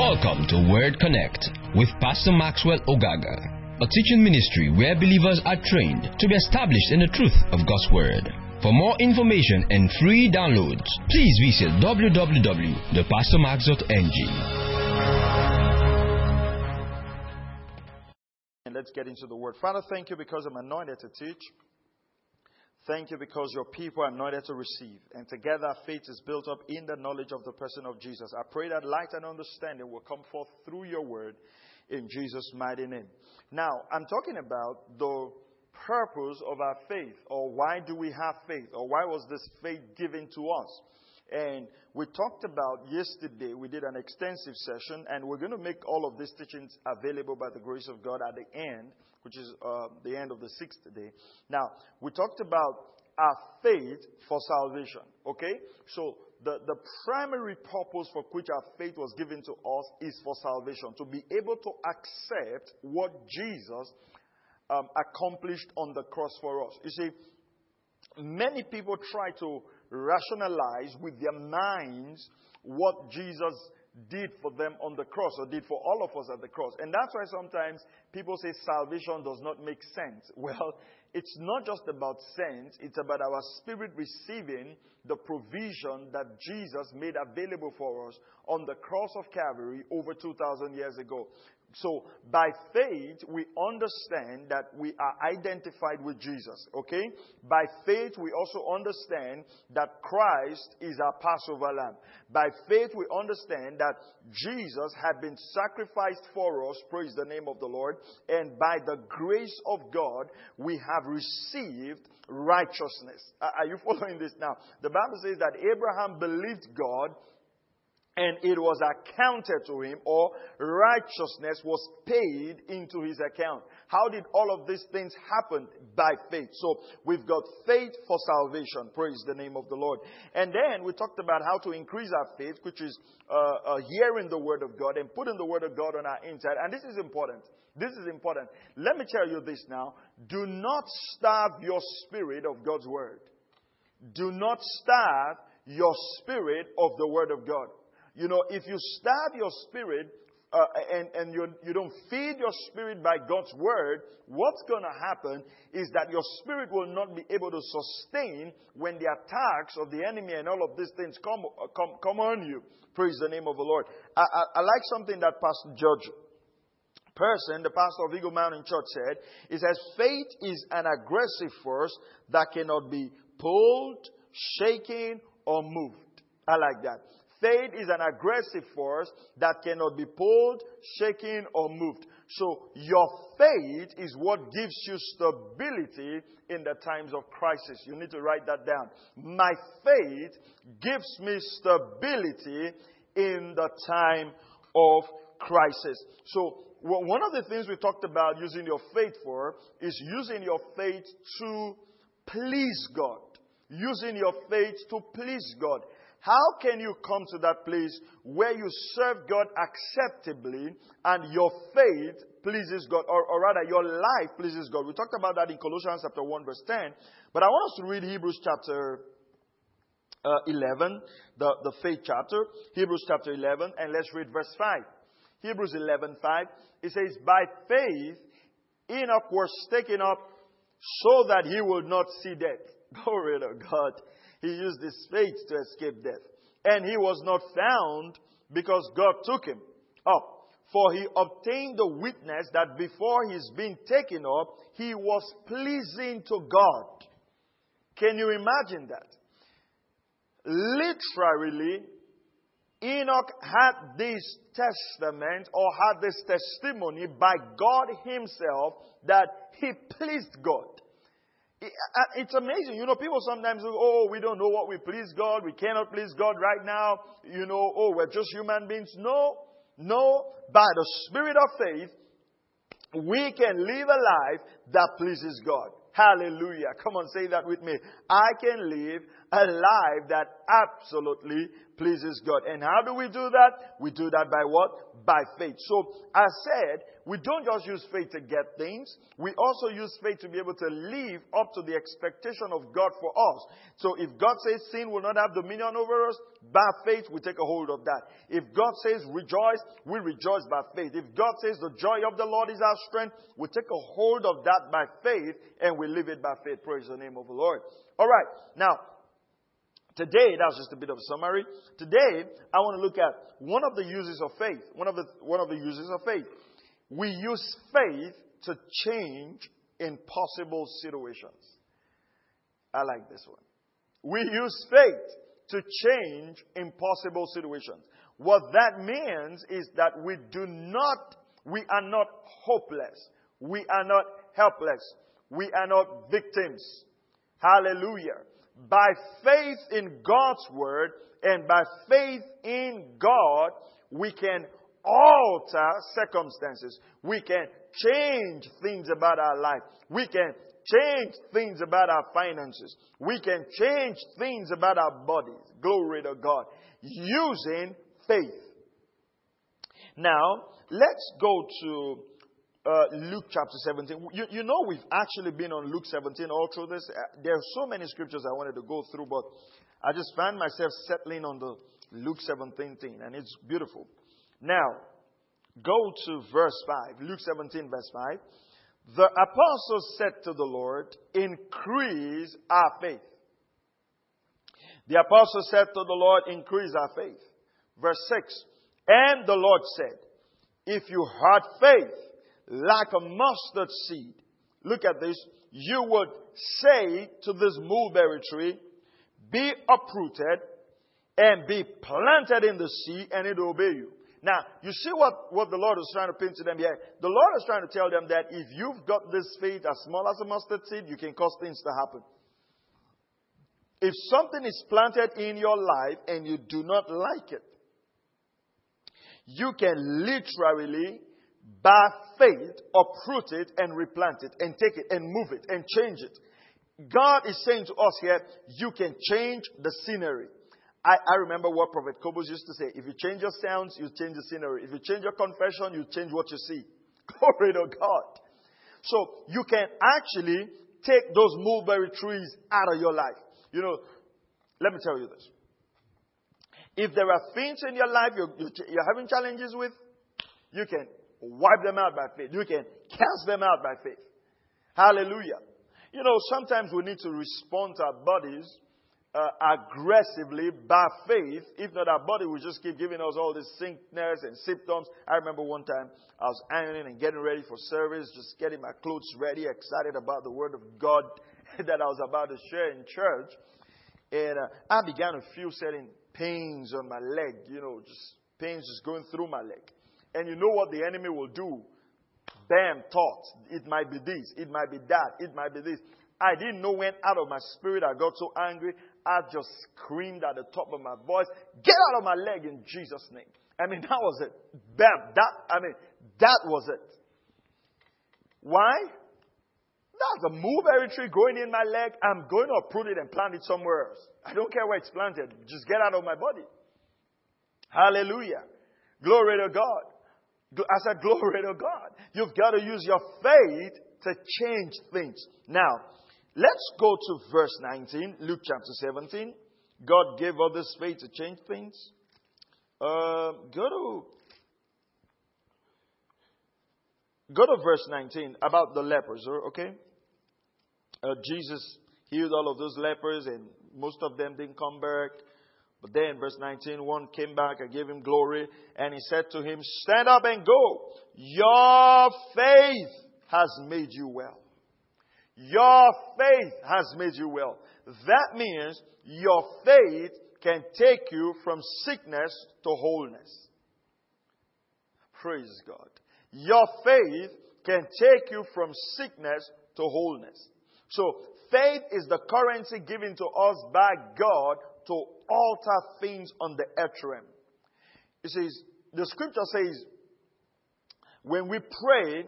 Welcome to Word Connect with Pastor Maxwell Ogaga, a teaching ministry where believers are trained to be established in the truth of God's Word. For more information and free downloads, please visit www.thepastormax.ng. And let's get into the word. Father, thank you because I'm anointed to teach. Thank you because your people are anointed to receive. And together faith is built up in the knowledge of the person of Jesus. I pray that light and understanding will come forth through your word in Jesus' mighty name. Now, I'm talking about the purpose of our faith, or why do we have faith, or why was this faith given to us? And we talked about yesterday, we did an extensive session, and we're going to make all of these teachings available by the grace of God at the end which is uh, the end of the sixth day. Now, we talked about our faith for salvation. Okay? So, the, the primary purpose for which our faith was given to us is for salvation. To be able to accept what Jesus um, accomplished on the cross for us. You see, many people try to rationalize with their minds what Jesus did for them on the cross or did for all of us at the cross. And that's why sometimes people say salvation does not make sense. Well, it's not just about sense, it's about our spirit receiving the provision that Jesus made available for us on the cross of Calvary over 2,000 years ago. So by faith, we understand that we are identified with Jesus, okay? By faith, we also understand that Christ is our Passover lamb. By faith, we understand that Jesus had been sacrificed for us, praise the name of the Lord, and by the grace of God, we have received righteousness. Are you following this now? The Bible says that Abraham believed God and it was accounted to him, or righteousness was paid into his account. How did all of these things happen? By faith. So we've got faith for salvation. Praise the name of the Lord. And then we talked about how to increase our faith, which is uh, uh, hearing the word of God and putting the word of God on our inside. And this is important. This is important. Let me tell you this now. Do not starve your spirit of God's word. Do not starve your spirit of the word of God. You know, if you starve your spirit uh, and, and you, you don't feed your spirit by God's word, what's going to happen is that your spirit will not be able to sustain when the attacks of the enemy and all of these things come, uh, come, come on you. Praise the name of the Lord. I, I, I like something that Pastor George Pearsons, the pastor of Eagle Mountain Church said, he says, faith is an aggressive force that cannot be pulled, shaken, or moved. I like that. Faith is an aggressive force that cannot be pulled, shaken, or moved. So your faith is what gives you stability in the times of crisis. You need to write that down. My faith gives me stability in the time of crisis. So one of the things we talked about using your faith for is using your faith to please God. Using your faith to please God. How can you come to that place where you serve God acceptably and your faith pleases God, or, or, rather, your life pleases God? We talked about that in Colossians chapter 1, verse 10. But I want us to read Hebrews chapter uh, 11, the, the faith chapter. Hebrews chapter 11, and let's read verse 5. Hebrews 11, 5. It says, By faith, Enoch was taken up so that he would not see death. Glory to God. He used his faith to escape death. And he was not found because God took him up. For he obtained the witness that before his being taken up, he was pleasing to God. Can you imagine that? Literally, Enoch had this testament or had this testimony by God himself that he pleased God. Uh, it's amazing. You know, people sometimes say, oh, we don't know what we please God. We cannot please God right now. You know, oh, we're just human beings. No, no. By the spirit of faith, we can live a life that pleases God. Hallelujah. Come on, say that with me. I can live a life that absolutely pleases God. And how do we do that? We do that by what? By faith. So, I said, we don't just use faith to get things. We also use faith to be able to live up to the expectation of God for us. So if God says sin will not have dominion over us, by faith we take a hold of that. If God says rejoice, we rejoice by faith. If God says the joy of the Lord is our strength, we take a hold of that by faith and we live it by faith. Praise the name of the Lord. Alright, now, Today, that was just a bit of a summary. Today, I want to look at one of the uses of faith. One of the, one of the uses of faith. We use faith to change impossible situations. I like this one. We use faith to change impossible situations. What that means is that we do not, we are not hopeless. We are not helpless. We are not victims. Hallelujah. By faith in God's word and by faith in God, we can alter circumstances. We can change things about our life. We can change things about our finances. We can change things about our bodies. Glory to God. Using faith. Now, let's go to uh, Luke chapter 17. You, you, know, we've actually been on Luke 17 all through this. Uh, there are so many scriptures I wanted to go through, but I just found myself settling on the Luke 17 thing, and it's beautiful. Now, go to verse 5. Luke 17, verse 5. The apostles said to the Lord, Increase our faith. The apostles said to the Lord, Increase our faith. Verse 6. And the Lord said, If you had faith like a mustard seed, look at this, you would say to this mulberry tree, Be uprooted and be planted in the sea, and it will obey you. Now, you see what, what the Lord is trying to pin to them here? The Lord is trying to tell them that if you've got this faith as small as a mustard seed, you can cause things to happen. If something is planted in your life and you do not like it, you can literally, by faith, uproot it and replant it and take it and move it and change it. God is saying to us here, you can change the scenery. I, I remember what Prophet Kobus used to say. If you change your sounds, you change the scenery. If you change your confession, you change what you see. Glory to God. So you can actually take those mulberry trees out of your life. You know, let me tell you this. If there are things in your life you're, you're having challenges with, you can wipe them out by faith. You can cast them out by faith. Hallelujah. You know, sometimes we need to respond to our bodies uh, aggressively by faith. If not, our body will just keep giving us all these sickness and symptoms. I remember one time I was ironing and getting ready for service, just getting my clothes ready, excited about the word of God that I was about to share in church. And uh, I began to feel certain pains on my leg, you know, just pains just going through my leg. And you know what the enemy will do? Bam, thought. It might be this, it might be that, it might be this. I didn't know when out of my spirit I got so angry. I just screamed at the top of my voice, get out of my leg in Jesus' name. I mean, that was it. Bam. That, I mean, that was it. Why? That's a mulberry tree growing in my leg. I'm going to uproot it and plant it somewhere else. I don't care where it's planted. Just get out of my body. Hallelujah. Glory to God. I said, glory to God. You've got to use your faith to change things. Now, Let's go to verse 19, Luke chapter 17. God gave others faith to change things. Uh, go to go to verse 19 about the lepers. Okay, uh, Jesus healed all of those lepers, and most of them didn't come back. But then, verse 19, one came back and gave him glory, and he said to him, Stand up and go. Your faith has made you well. Your faith has made you well. That means your faith can take you from sickness to wholeness. Praise God. Your faith can take you from sickness to wholeness. So, faith is the currency given to us by God to alter things on the earth realm. It says, the scripture says, when we pray,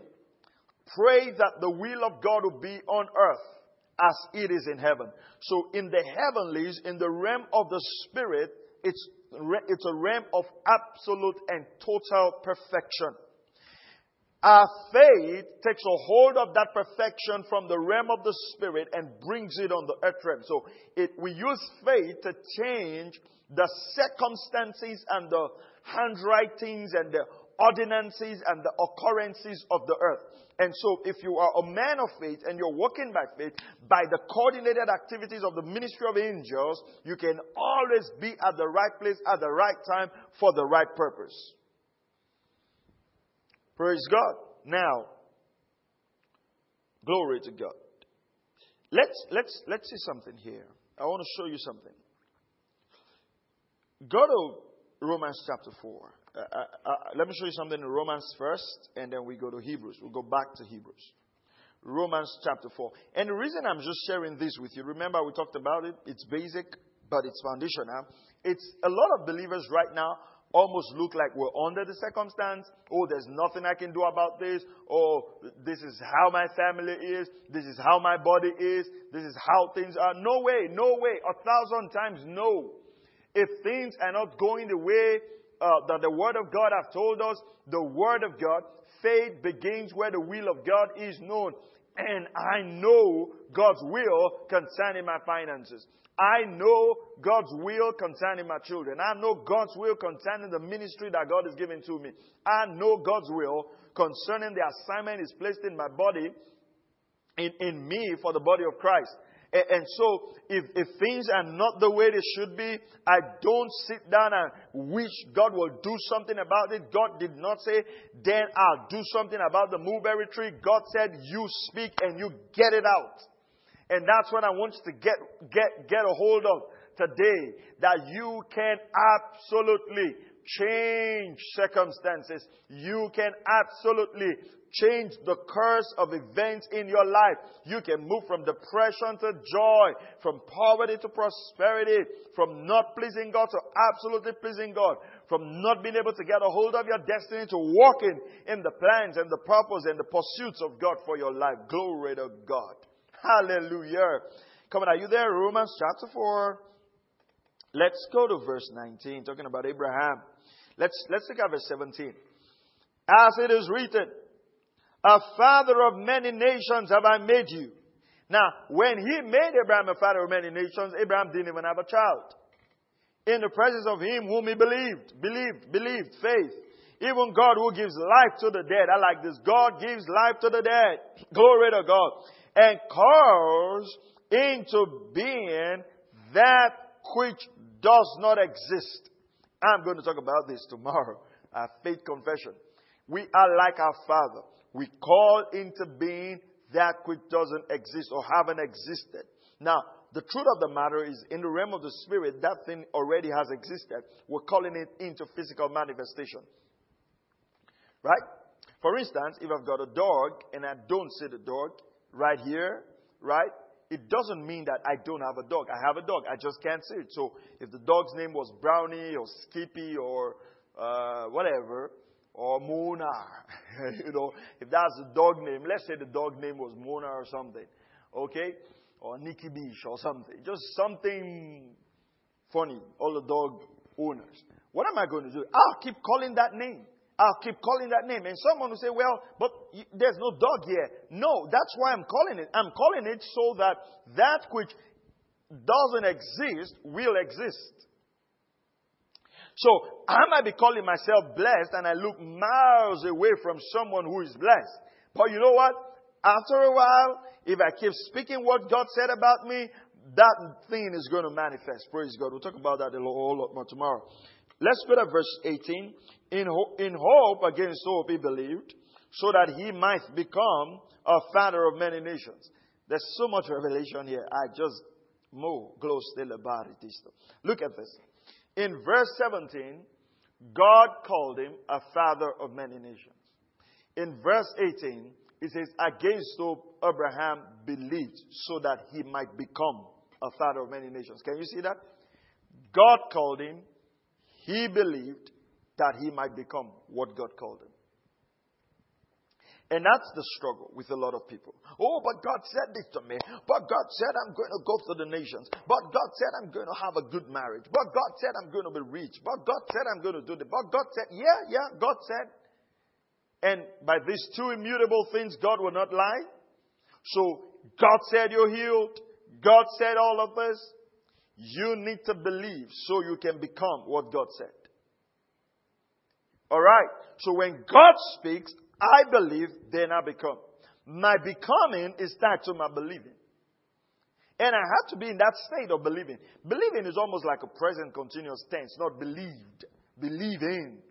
Pray that the will of God will be on earth as it is in heaven. So in the heavenlies, in the realm of the spirit, it's, it's a realm of absolute and total perfection. Our faith takes a hold of that perfection from the realm of the spirit and brings it on the earth realm. So it, we use faith to change the circumstances and the handwritings and the ordinances and the occurrences of the earth. And so, if you are a man of faith and you're walking by faith, by the coordinated activities of the ministry of angels, you can always be at the right place at the right time for the right purpose. Praise God. Now, glory to God. Let's, let's, let's see something here. I want to show you something. Go to Romans chapter 4. Uh, uh, uh, let me show you something in Romans first, and then we go to Hebrews. We'll go back to Hebrews. Romans chapter 4. And the reason I'm just sharing this with you, remember we talked about it, it's basic, but it's foundational. It's a lot of believers right now almost look like we're under the circumstance. Oh, there's nothing I can do about this. Oh, this is how my family is. This is how my body is. This is how things are. No way, no way. A thousand times no. If things are not going the way uh, that the Word of God have told us, the Word of God, faith begins where the will of God is known. And I know God's will concerning my finances. I know God's will concerning my children. I know God's will concerning the ministry that God is giving to me. I know God's will concerning the assignment He's placed in my body, in, in me for the body of Christ. And, and so, if, if things are not the way they should be, I don't sit down and wish God will do something about it. God did not say, then I'll do something about the mulberry tree. God said, you speak and you get it out. And that's what I want you to get, get, get a hold of today. That you can absolutely change circumstances. You can absolutely change the course of events in your life. You can move from depression to joy, from poverty to prosperity, from not pleasing God to absolutely pleasing God, from not being able to get a hold of your destiny to walking in the plans and the purpose and the pursuits of God for your life. Glory to God. Hallelujah. Come on, are you there? Romans chapter 4. Let's go to verse 19, talking about Abraham. Let's, let's look at verse 17. As it is written, a father of many nations have I made you. Now, when he made Abraham a father of many nations, Abraham didn't even have a child. In the presence of him whom he believed, believed, believed, faith. Even God who gives life to the dead. I like this. God gives life to the dead. Glory to God and calls into being that which does not exist. I'm going to talk about this tomorrow. Our faith confession. We are like our Father. We call into being that which doesn't exist or haven't existed. Now, the truth of the matter is, in the realm of the spirit, that thing already has existed. We're calling it into physical manifestation. Right? For instance, if I've got a dog and I don't see the dog, right here, right? It doesn't mean that I don't have a dog. I have a dog. I just can't see it. So if the dog's name was Brownie or Skippy or uh, whatever, or Mona, you know, if that's the dog name, let's say the dog name was Mona or something, okay? Or Nikki Beach or something. Just something funny, all the dog owners. What am I going to do? I'll keep calling that name. I'll keep calling that name. And someone will say, well, but there's no dog here. No, that's why I'm calling it. I'm calling it so that that which doesn't exist will exist. So I might be calling myself blessed and I look miles away from someone who is blessed. But you know what? After a while, if I keep speaking what God said about me, that thing is going to manifest. Praise God. We'll talk about that a whole lot more tomorrow. Let's go to verse 18. In, ho- in hope against hope he believed, so that he might become a father of many nations. There's so much revelation here. I just move close still about it. Look at this. In verse 17, God called him a father of many nations. In verse 18, it says, Against hope Abraham believed so that he might become a father of many nations. Can you see that? God called him, he believed that he might become what God called him. And that's the struggle with a lot of people. Oh, but God said this to me. But God said I'm going to go to the nations. But God said I'm going to have a good marriage. But God said I'm going to be rich. But God said I'm going to do this. But God said, yeah, yeah, God said. And by these two immutable things, God will not lie. So God said you're healed. God said all of this. You need to believe so you can become what God said. Alright. So when God speaks, I believe, then I become. My becoming is tied to my believing. And I have to be in that state of believing. Believing is almost like a present continuous tense, not believed. Believing.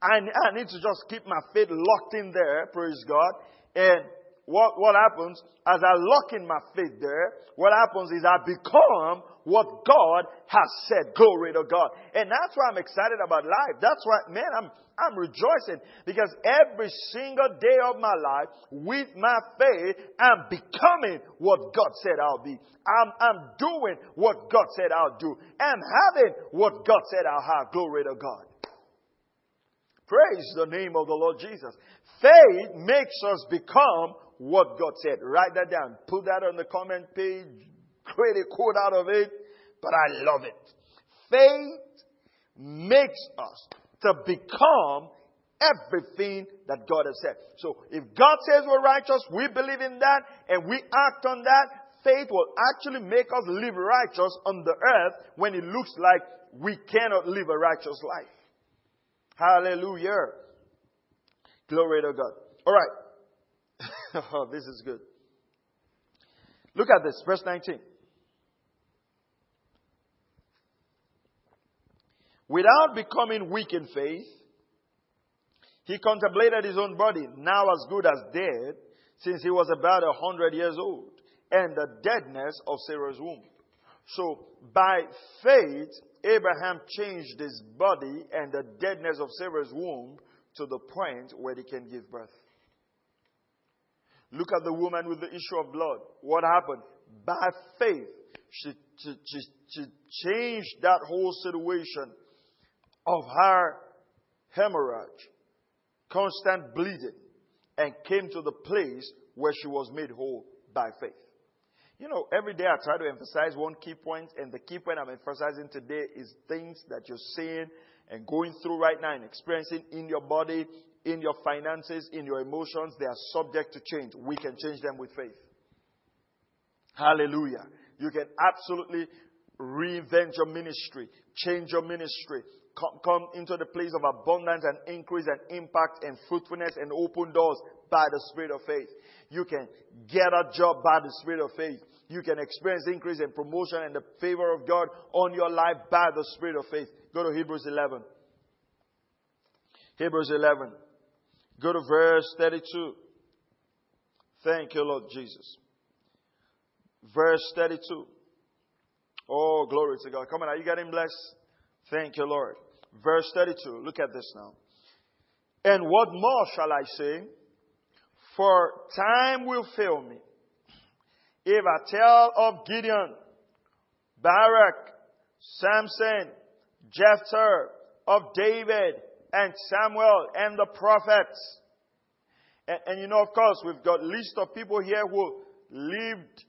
I, I need to just keep my faith locked in there, praise God. And what, what happens as I lock in my faith there, what happens is I become what God has said. Glory to God. And that's why I'm excited about life. That's why, man, I'm, I'm rejoicing because every single day of my life, with my faith, I'm becoming what God said I'll be. I'm, I'm doing what God said I'll do. I'm having what God said I'll have. Glory to God. Praise the name of the Lord Jesus. Faith makes us become what God said. Write that down. Put that on the comment page. Create a quote out of it. But I love it. Faith makes us to become everything that God has said. So if God says we're righteous, we believe in that, and we act on that, faith will actually make us live righteous on the earth when it looks like we cannot live a righteous life. Hallelujah. Glory to God. All right. oh, this is good. Look at this, verse 19. Without becoming weak in faith, he contemplated his own body, now as good as dead, since he was about a hundred years old, and the deadness of Sarah's womb. So, by faith, Abraham changed his body and the deadness of Sarah's womb to the point where he can give birth. Look at the woman with the issue of blood. What happened? By faith, she, she, she, she changed that whole situation of her hemorrhage, constant bleeding, and came to the place where she was made whole by faith. You know, every day I try to emphasize one key point, and the key point I'm emphasizing today is things that you're seeing and going through right now and experiencing in your body, in your finances, in your emotions. They are subject to change. We can change them with faith. Hallelujah. You can absolutely reinvent your ministry, change your ministry, come, into the place of abundance and increase and impact and fruitfulness and open doors by the Spirit of faith. You can get a job by the Spirit of faith. You can experience increase in promotion and the favor of God on your life by the Spirit of faith. Go to Hebrews 11. Hebrews 11. Go to verse 32. Thank you, Lord Jesus. Verse 32. Oh, glory to God. Come on, are you getting blessed? Thank you, Lord. Verse 32. Look at this now. And what more shall I say? For time will fail me. If I tell of Gideon, Barak, Samson, Jephthah, of David, and Samuel, and the prophets. And, and you know, of course, we've got list of people here who lived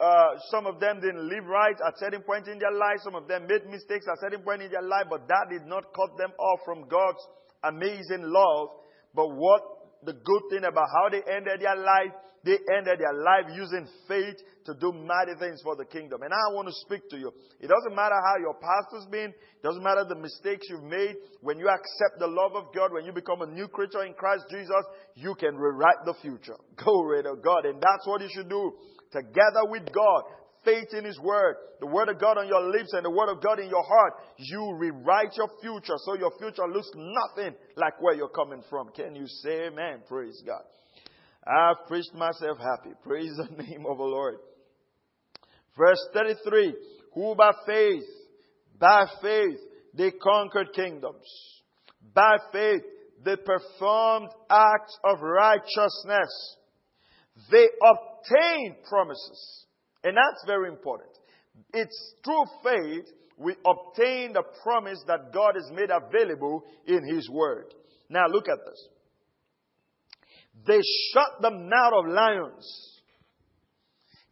uh, some of them didn't live right at certain point in their life. Some of them made mistakes at certain point in their life, but that did not cut them off from God's amazing love. But what the good thing about how they ended their life, they ended their life using faith to do mighty things for the kingdom. And I want to speak to you. It doesn't matter how your past has been. It doesn't matter the mistakes you've made. When you accept the love of God, when you become a new creature in Christ Jesus, you can rewrite the future. Glory to God. And that's what you should do together with God, faith in His Word, the Word of God on your lips and the Word of God in your heart, you rewrite your future so your future looks nothing like where you're coming from. Can you say amen? Praise God. I've preached myself happy. Praise the name of the Lord. Verse 33 Who by faith, by faith, they conquered kingdoms. By faith, they performed acts of righteousness. They obtain promises. And that's very important. It's through faith we obtain the promise that God has made available in His Word. Now look at this. They shut the mouth of lions.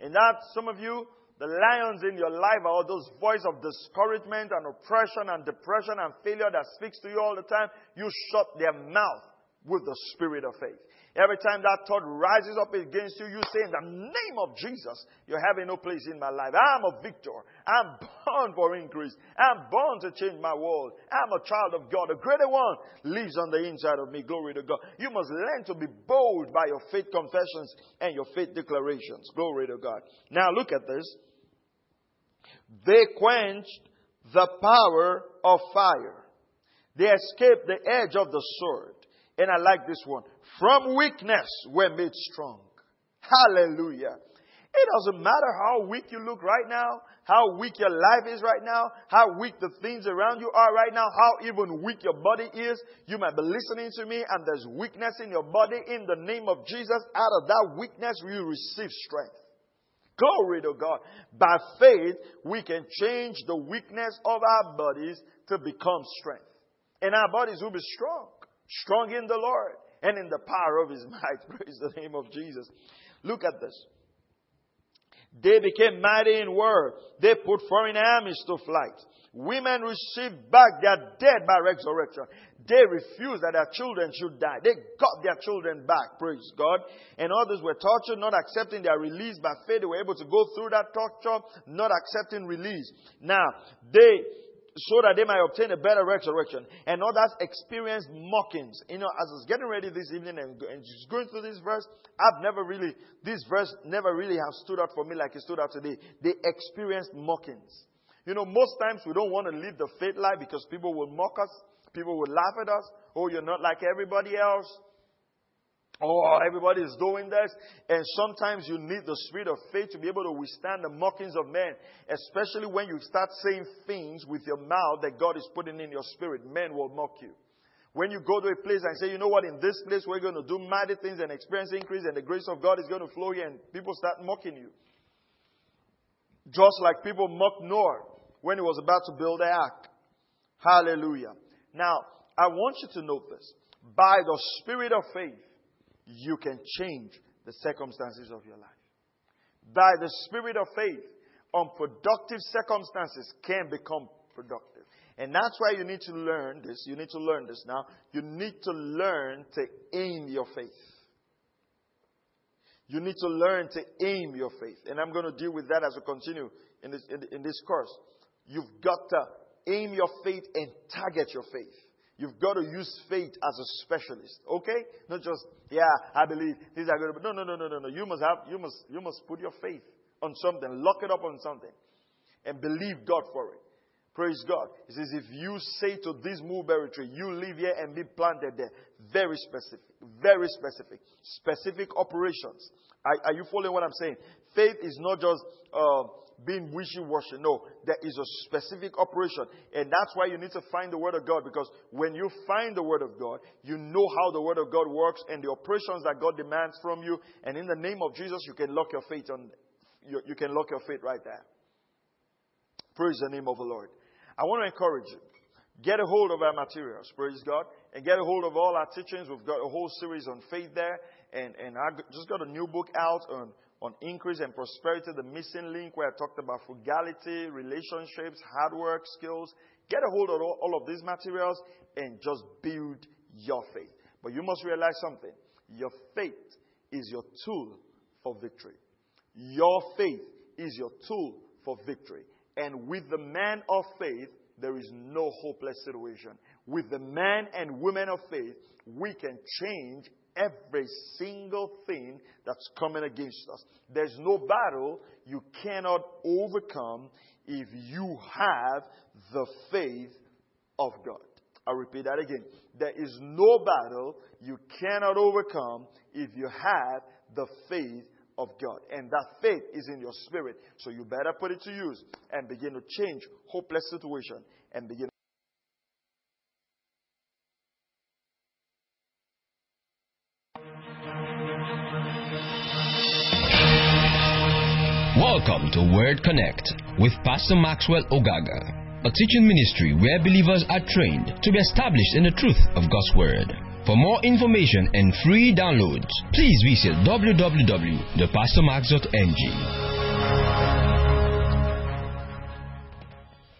And that, some of you, the lions in your life are all those voice of discouragement and oppression and depression and failure that speaks to you all the time. You shut their mouth with the spirit of faith. Every time that thought rises up against you, you say, In the name of Jesus, you're having no place in my life. I'm a victor. I'm born for increase. I'm born to change my world. I'm a child of God. The greater one lives on the inside of me. Glory to God. You must learn to be bold by your faith confessions and your faith declarations. Glory to God. Now look at this. They quenched the power of fire. They escaped the edge of the sword. And I like this one. From weakness we're made strong. Hallelujah. It doesn't matter how weak you look right now, how weak your life is right now, how weak the things around you are right now, how even weak your body is. You might be listening to me and there's weakness in your body. In the name of Jesus, out of that weakness, you receive strength. Glory to God. By faith, we can change the weakness of our bodies to become strength. And our bodies will be strong. Strong in the Lord and in the power of his might. Praise the name of Jesus. Look at this. They became mighty in word. They put foreign armies to flight. Women received back their dead by resurrection. They refused that their children should die. They got their children back, praise God. And others were tortured, not accepting their release by faith. They were able to go through that torture, not accepting release. Now, they so that they might obtain a better resurrection. And others experienced mockings. You know, as I was getting ready this evening and, and just going through this verse, I've never really, this verse never really have stood out for me like it stood out today. They experienced mockings. You know, most times we don't want to live the faith life because people will mock us. People will laugh at us. Oh, you're not like everybody else. Oh, everybody is doing this. And sometimes you need the spirit of faith to be able to withstand the mockings of men, especially when you start saying things with your mouth that God is putting in your spirit. Men will mock you. When you go to a place and say, you know what, in this place we're going to do mighty things and experience increase and the grace of God is going to flow here and people start mocking you. Just like people mocked Noah when he was about to build the ark. Hallelujah. Now, I want you to note this. By the spirit of faith, you can change the circumstances of your life. By the spirit of faith, unproductive circumstances can become productive. And that's why you need to learn this. You need to learn this now. You need to learn to aim your faith. You need to learn to aim your faith. And I'm going to deal with that as we continue in this, in, in this course. You've got to aim your faith and target your faith. You've got to use faith as a specialist, okay? Not just, yeah, I believe these are good. No, no, no, no, no, no. You must have, you must, you must put your faith on something, lock it up on something, and believe God for it. Praise God. He says, if you say to this mulberry tree, you live here and be planted there. Very specific. Very specific. Specific operations. Are, are you following what I'm saying? Faith is not just, uh, being wishy-washy. No, there is a specific operation. And that's why you need to find the Word of God because when you find the Word of God, you know how the Word of God works and the operations that God demands from you. And in the name of Jesus, you can lock your faith on, you, you can lock your faith right there. Praise the name of the Lord. I want to encourage you. Get a hold of our materials, praise God, and get a hold of all our teachings. We've got a whole series on faith there, and, and I just got a new book out on on increase and prosperity, the missing link where I talked about frugality, relationships, hard work, skills. Get a hold of all, all of these materials and just build your faith. But you must realize something. Your faith is your tool for victory. Your faith is your tool for victory. And with the man of faith, there is no hopeless situation. With the man and women of faith, we can change every single thing that's coming against us. There's no battle you cannot overcome if you have the faith of God. i repeat that again. There is no battle you cannot overcome if you have the faith of God. And that faith is in your spirit. So you better put it to use and begin to change hopeless situation and begin Welcome to Word Connect with Pastor Maxwell Ogaga, a teaching ministry where believers are trained to be established in the truth of God's Word. For more information and free downloads, please visit www.thepastormax.ng.